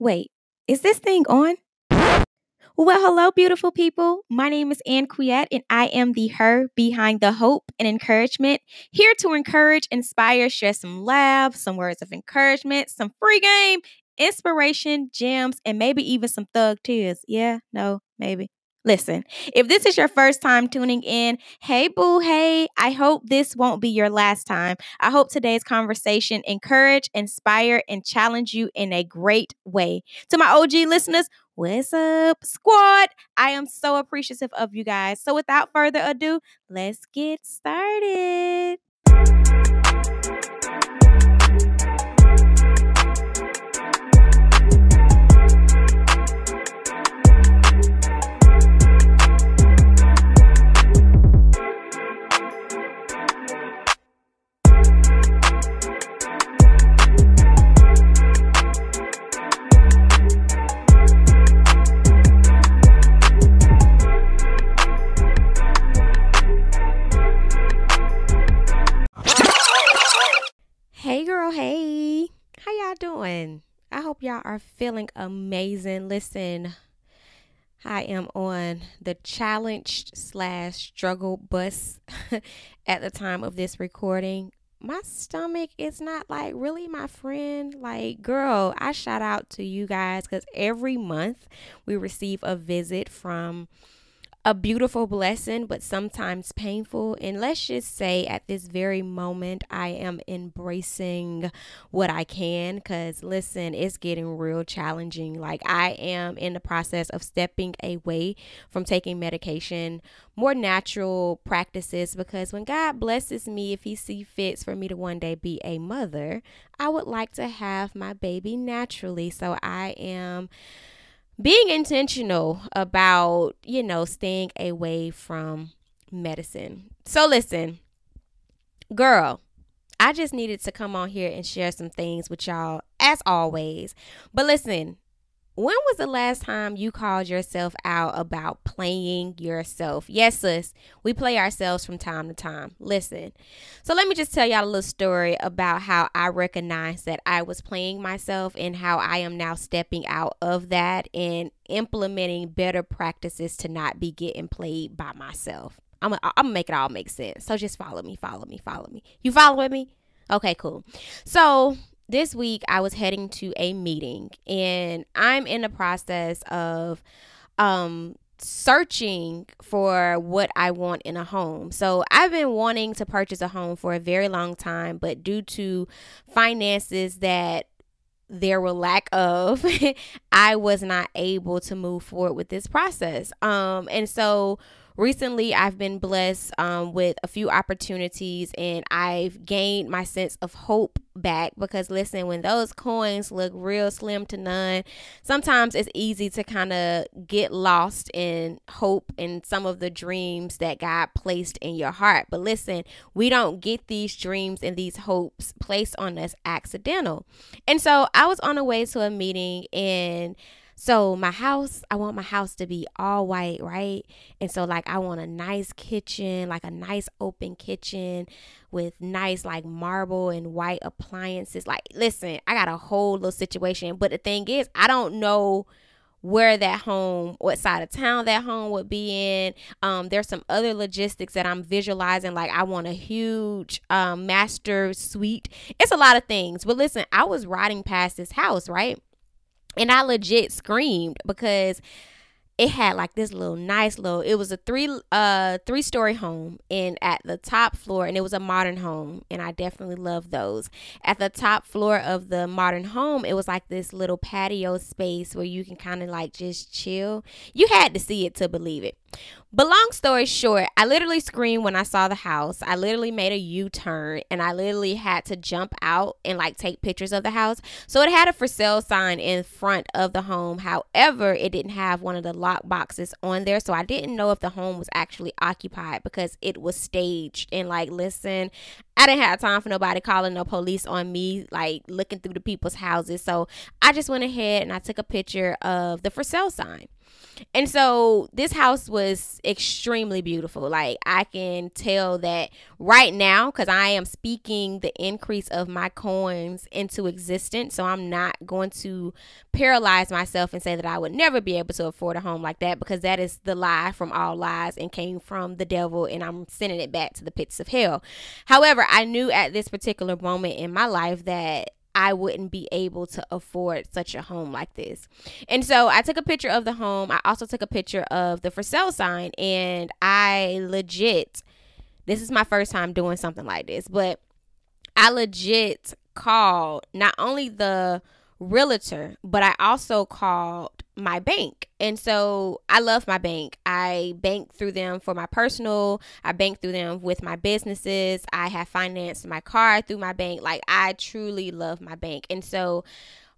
Wait, is this thing on? Well, hello, beautiful people. My name is Ann Quiet, and I am the her behind the hope and encouragement, here to encourage, inspire, share some laughs, some words of encouragement, some free game, inspiration, gems, and maybe even some thug tears. Yeah, no, maybe. Listen, if this is your first time tuning in, hey boo, hey, I hope this won't be your last time. I hope today's conversation encourage, inspire, and challenge you in a great way. To my OG listeners, what's up, squad? I am so appreciative of you guys. So without further ado, let's get started. Y'all are feeling amazing. Listen, I am on the challenged slash struggle bus at the time of this recording. My stomach is not like really my friend. Like, girl, I shout out to you guys because every month we receive a visit from a beautiful blessing, but sometimes painful. And let's just say at this very moment, I am embracing what I can because listen, it's getting real challenging. Like, I am in the process of stepping away from taking medication, more natural practices because when God blesses me, if He see fits for me to one day be a mother, I would like to have my baby naturally. So I am being intentional about, you know, staying away from medicine. So listen, girl, I just needed to come on here and share some things with y'all as always. But listen, when was the last time you called yourself out about playing yourself? Yes, sis, we play ourselves from time to time. Listen. So let me just tell y'all a little story about how I recognized that I was playing myself and how I am now stepping out of that and implementing better practices to not be getting played by myself. I'm gonna, I'm make it all make sense. So just follow me, follow me, follow me. You following me? Okay, cool. So this week I was heading to a meeting and I'm in the process of um searching for what I want in a home. So I've been wanting to purchase a home for a very long time, but due to finances that there were lack of I was not able to move forward with this process. Um and so recently I've been blessed um, with a few opportunities and I've gained my sense of hope back because listen, when those coins look real slim to none, sometimes it's easy to kind of get lost in hope and some of the dreams that God placed in your heart. But listen, we don't get these dreams and these hopes placed on us accidental. And so I was on the way to a meeting and so my house, I want my house to be all white, right? And so like I want a nice kitchen, like a nice open kitchen with nice like marble and white appliances. Like listen, I got a whole little situation, but the thing is, I don't know where that home, what side of town that home would be in. Um, there's some other logistics that I'm visualizing. Like I want a huge um, master suite. It's a lot of things. But listen, I was riding past this house, right? And I legit screamed because it had like this little nice little it was a three uh three story home and at the top floor and it was a modern home and I definitely love those. At the top floor of the modern home it was like this little patio space where you can kind of like just chill. You had to see it to believe it. But long story short, I literally screamed when I saw the house. I literally made a U turn and I literally had to jump out and like take pictures of the house. So it had a for sale sign in front of the home. However, it didn't have one of the lock boxes on there. So I didn't know if the home was actually occupied because it was staged. And like, listen, I didn't have time for nobody calling no police on me, like looking through the people's houses. So I just went ahead and I took a picture of the for sale sign. And so this house was extremely beautiful. Like I can tell that right now because I am speaking the increase of my coins into existence. So I'm not going to paralyze myself and say that I would never be able to afford a home like that because that is the lie from all lies and came from the devil and I'm sending it back to the pits of hell. However, I knew at this particular moment in my life that I wouldn't be able to afford such a home like this. And so I took a picture of the home. I also took a picture of the for sale sign and I legit this is my first time doing something like this, but I legit called not only the realtor, but I also called my bank. And so I love my bank. I bank through them for my personal, I bank through them with my businesses. I have financed my car through my bank. Like I truly love my bank. And so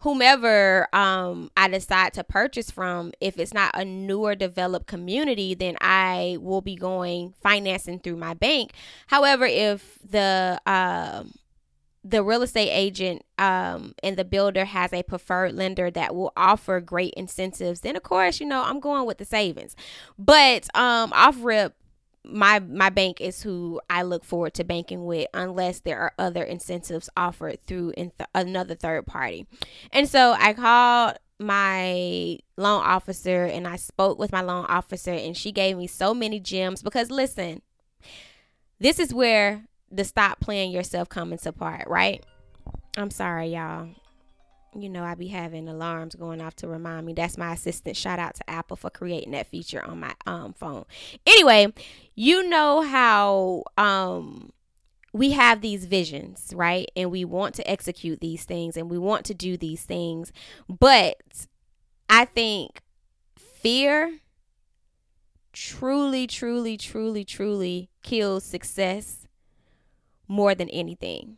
whomever um, I decide to purchase from, if it's not a newer developed community, then I will be going financing through my bank. However, if the um, the real estate agent um, and the builder has a preferred lender that will offer great incentives, then of course, you know, I'm going with the savings. But um, off rip, my my bank is who I look forward to banking with unless there are other incentives offered through in th- another third party. And so I called my loan officer and I spoke with my loan officer and she gave me so many gems because listen, this is where the stop playing yourself coming to part, right? I'm sorry, y'all. You know, I be having alarms going off to remind me. That's my assistant. Shout out to Apple for creating that feature on my um phone. Anyway, you know how um we have these visions, right? And we want to execute these things and we want to do these things. But I think fear truly, truly, truly, truly kills success more than anything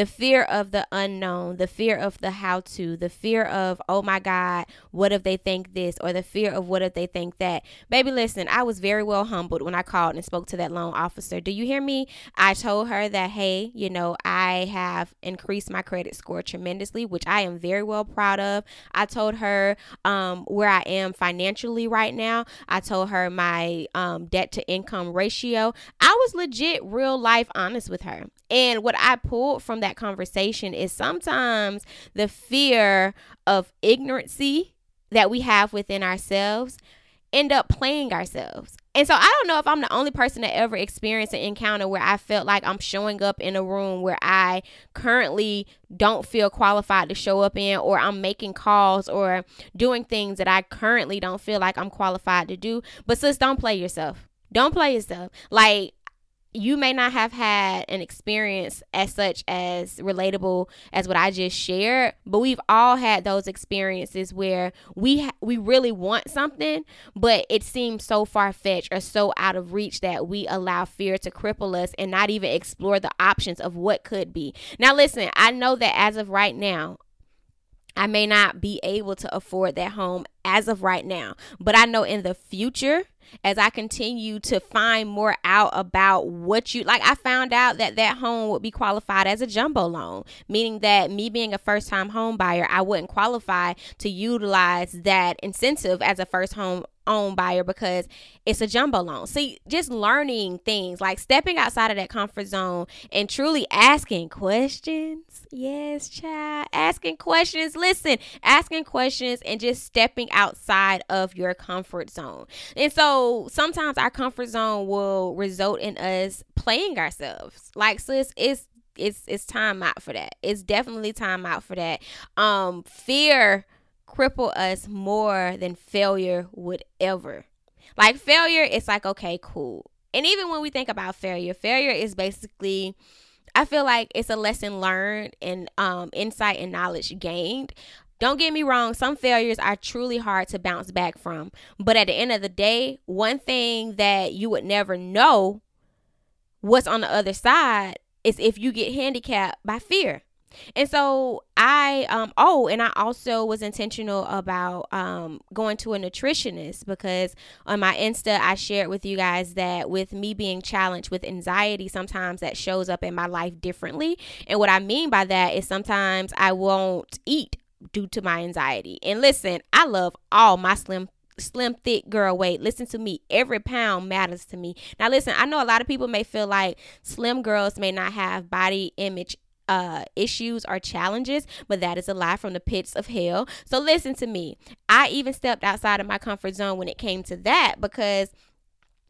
the fear of the unknown, the fear of the how to, the fear of, oh my God, what if they think this, or the fear of what if they think that. Baby, listen, I was very well humbled when I called and spoke to that loan officer. Do you hear me? I told her that, hey, you know, I have increased my credit score tremendously, which I am very well proud of. I told her um, where I am financially right now. I told her my um, debt to income ratio. I was legit, real life honest with her. And what I pulled from that conversation is sometimes the fear of ignorancy that we have within ourselves end up playing ourselves. And so I don't know if I'm the only person to ever experience an encounter where I felt like I'm showing up in a room where I currently don't feel qualified to show up in, or I'm making calls or doing things that I currently don't feel like I'm qualified to do. But sis, don't play yourself. Don't play yourself. Like you may not have had an experience as such as relatable as what I just shared, but we've all had those experiences where we ha- we really want something, but it seems so far fetched or so out of reach that we allow fear to cripple us and not even explore the options of what could be. Now, listen, I know that as of right now, I may not be able to afford that home as of right now, but I know in the future as I continue to find more out about what you like. I found out that that home would be qualified as a jumbo loan, meaning that me being a first time home buyer, I wouldn't qualify to utilize that incentive as a first home own buyer because it's a jumbo loan. See, just learning things like stepping outside of that comfort zone and truly asking questions. Yes, child. Asking questions. Listen, asking questions and just stepping outside of your comfort zone. And so sometimes our comfort zone will result in us playing ourselves. Like, sis, it's it's it's time out for that. It's definitely time out for that. Um, fear cripple us more than failure would ever. Like failure, it's like, okay, cool. And even when we think about failure, failure is basically I feel like it's a lesson learned and um, insight and knowledge gained. Don't get me wrong, some failures are truly hard to bounce back from. But at the end of the day, one thing that you would never know what's on the other side is if you get handicapped by fear. And so I um oh and I also was intentional about um going to a nutritionist because on my Insta I shared with you guys that with me being challenged with anxiety sometimes that shows up in my life differently. And what I mean by that is sometimes I won't eat due to my anxiety. And listen, I love all my slim slim thick girl weight listen to me every pound matters to me now listen i know a lot of people may feel like slim girls may not have body image uh, issues or challenges, but that is a lie from the pits of hell. So listen to me. I even stepped outside of my comfort zone when it came to that because,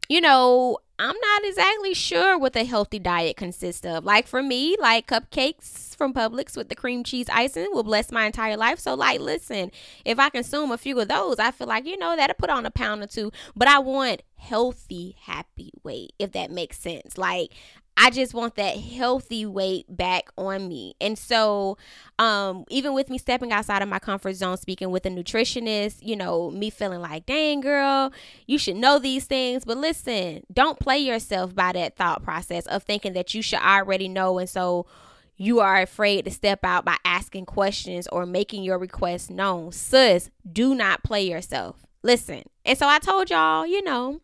you know, I'm not exactly sure what a healthy diet consists of. Like for me, like cupcakes from Publix with the cream cheese icing will bless my entire life. So like listen, if I consume a few of those, I feel like, you know, that'll put on a pound or two. But I want healthy, happy weight, if that makes sense. Like I just want that healthy weight back on me. And so, um, even with me stepping outside of my comfort zone, speaking with a nutritionist, you know, me feeling like, dang, girl, you should know these things. But listen, don't play yourself by that thought process of thinking that you should already know. And so, you are afraid to step out by asking questions or making your request known. Sis, do not play yourself. Listen. And so I told y'all, you know,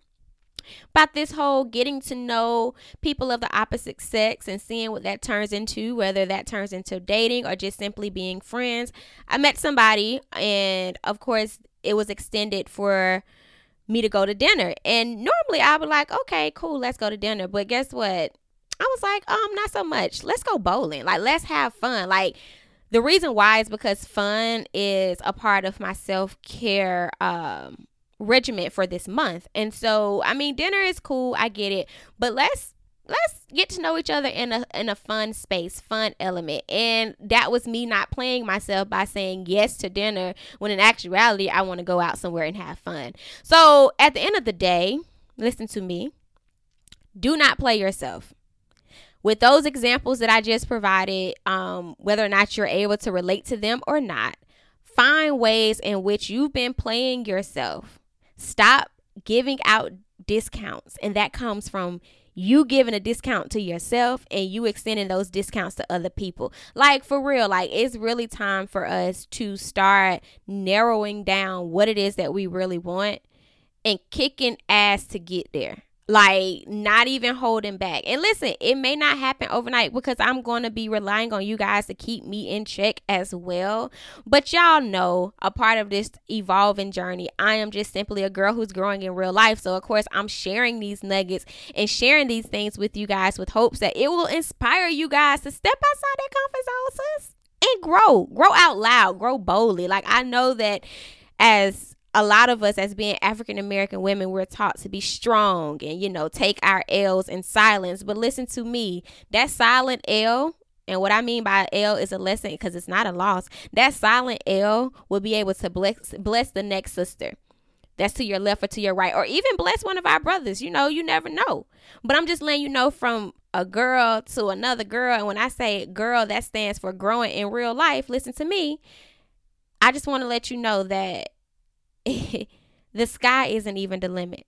about this whole getting to know people of the opposite sex and seeing what that turns into, whether that turns into dating or just simply being friends. I met somebody, and of course, it was extended for me to go to dinner. And normally I would like, okay, cool, let's go to dinner. But guess what? I was like, um, not so much. Let's go bowling. Like, let's have fun. Like, the reason why is because fun is a part of my self care um regiment for this month. And so, I mean, dinner is cool, I get it, but let's let's get to know each other in a in a fun space, fun element. And that was me not playing myself by saying yes to dinner when in actuality I want to go out somewhere and have fun. So, at the end of the day, listen to me. Do not play yourself with those examples that I just provided, um, whether or not you're able to relate to them or not, find ways in which you've been playing yourself Stop giving out discounts. And that comes from you giving a discount to yourself and you extending those discounts to other people. Like for real, like it's really time for us to start narrowing down what it is that we really want and kicking ass to get there like not even holding back. And listen it may not happen overnight because i'm going to be relying on you guys to keep me in check as well. But y'all know a part of this evolving journey i am just simply a girl who's growing in real life. So of course i'm sharing these nuggets and sharing these things with you guys with hopes that it will inspire you guys to step outside that comfort zone sis and grow. Grow out loud. Grow boldly. Like i know that as a lot of us as being African American women, we're taught to be strong and, you know, take our L's in silence. But listen to me, that silent L, and what I mean by L is a lesson because it's not a loss. That silent L will be able to bless bless the next sister. That's to your left or to your right, or even bless one of our brothers. You know, you never know. But I'm just letting you know from a girl to another girl. And when I say girl, that stands for growing in real life. Listen to me. I just want to let you know that the sky isn't even the limit.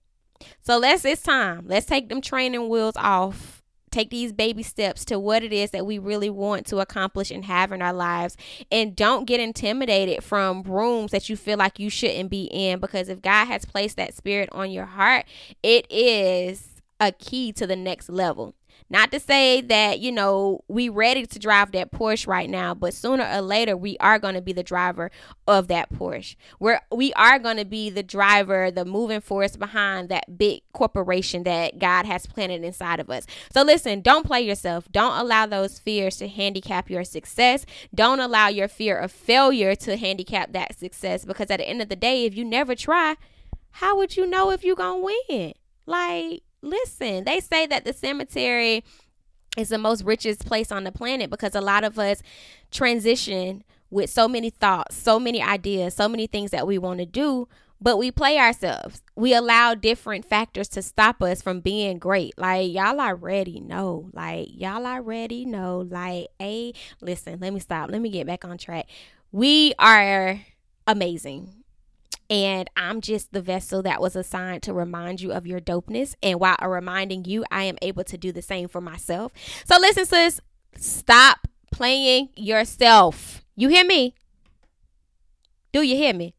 So let's it's time. Let's take them training wheels off. Take these baby steps to what it is that we really want to accomplish and have in our lives. And don't get intimidated from rooms that you feel like you shouldn't be in because if God has placed that spirit on your heart, it is a key to the next level. Not to say that, you know, we ready to drive that Porsche right now, but sooner or later we are going to be the driver of that Porsche. We're we are going to be the driver, the moving force behind that big corporation that God has planted inside of us. So listen, don't play yourself. Don't allow those fears to handicap your success. Don't allow your fear of failure to handicap that success because at the end of the day, if you never try, how would you know if you're going to win? Like listen, they say that the cemetery is the most richest place on the planet because a lot of us transition with so many thoughts, so many ideas, so many things that we want to do, but we play ourselves. We allow different factors to stop us from being great. Like y'all already know. Like y'all already know. Like, hey, listen, let me stop. Let me get back on track. We are amazing. And I'm just the vessel that was assigned to remind you of your dopeness. And while reminding you, I am able to do the same for myself. So listen, sis, stop playing yourself. You hear me? Do you hear me?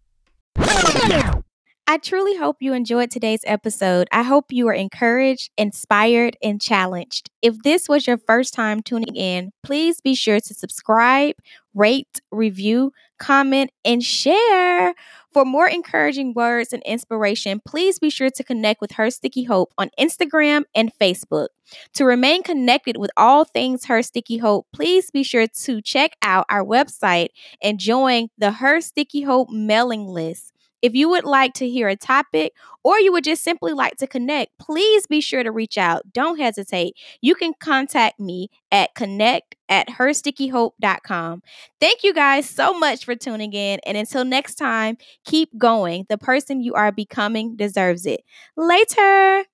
I truly hope you enjoyed today's episode. I hope you are encouraged, inspired, and challenged. If this was your first time tuning in, please be sure to subscribe, rate, review, comment, and share. For more encouraging words and inspiration, please be sure to connect with Her Sticky Hope on Instagram and Facebook. To remain connected with all things Her Sticky Hope, please be sure to check out our website and join the Her Sticky Hope mailing list. If you would like to hear a topic or you would just simply like to connect, please be sure to reach out. Don't hesitate. You can contact me at connect at herstickyhope.com. Thank you guys so much for tuning in. And until next time, keep going. The person you are becoming deserves it. Later.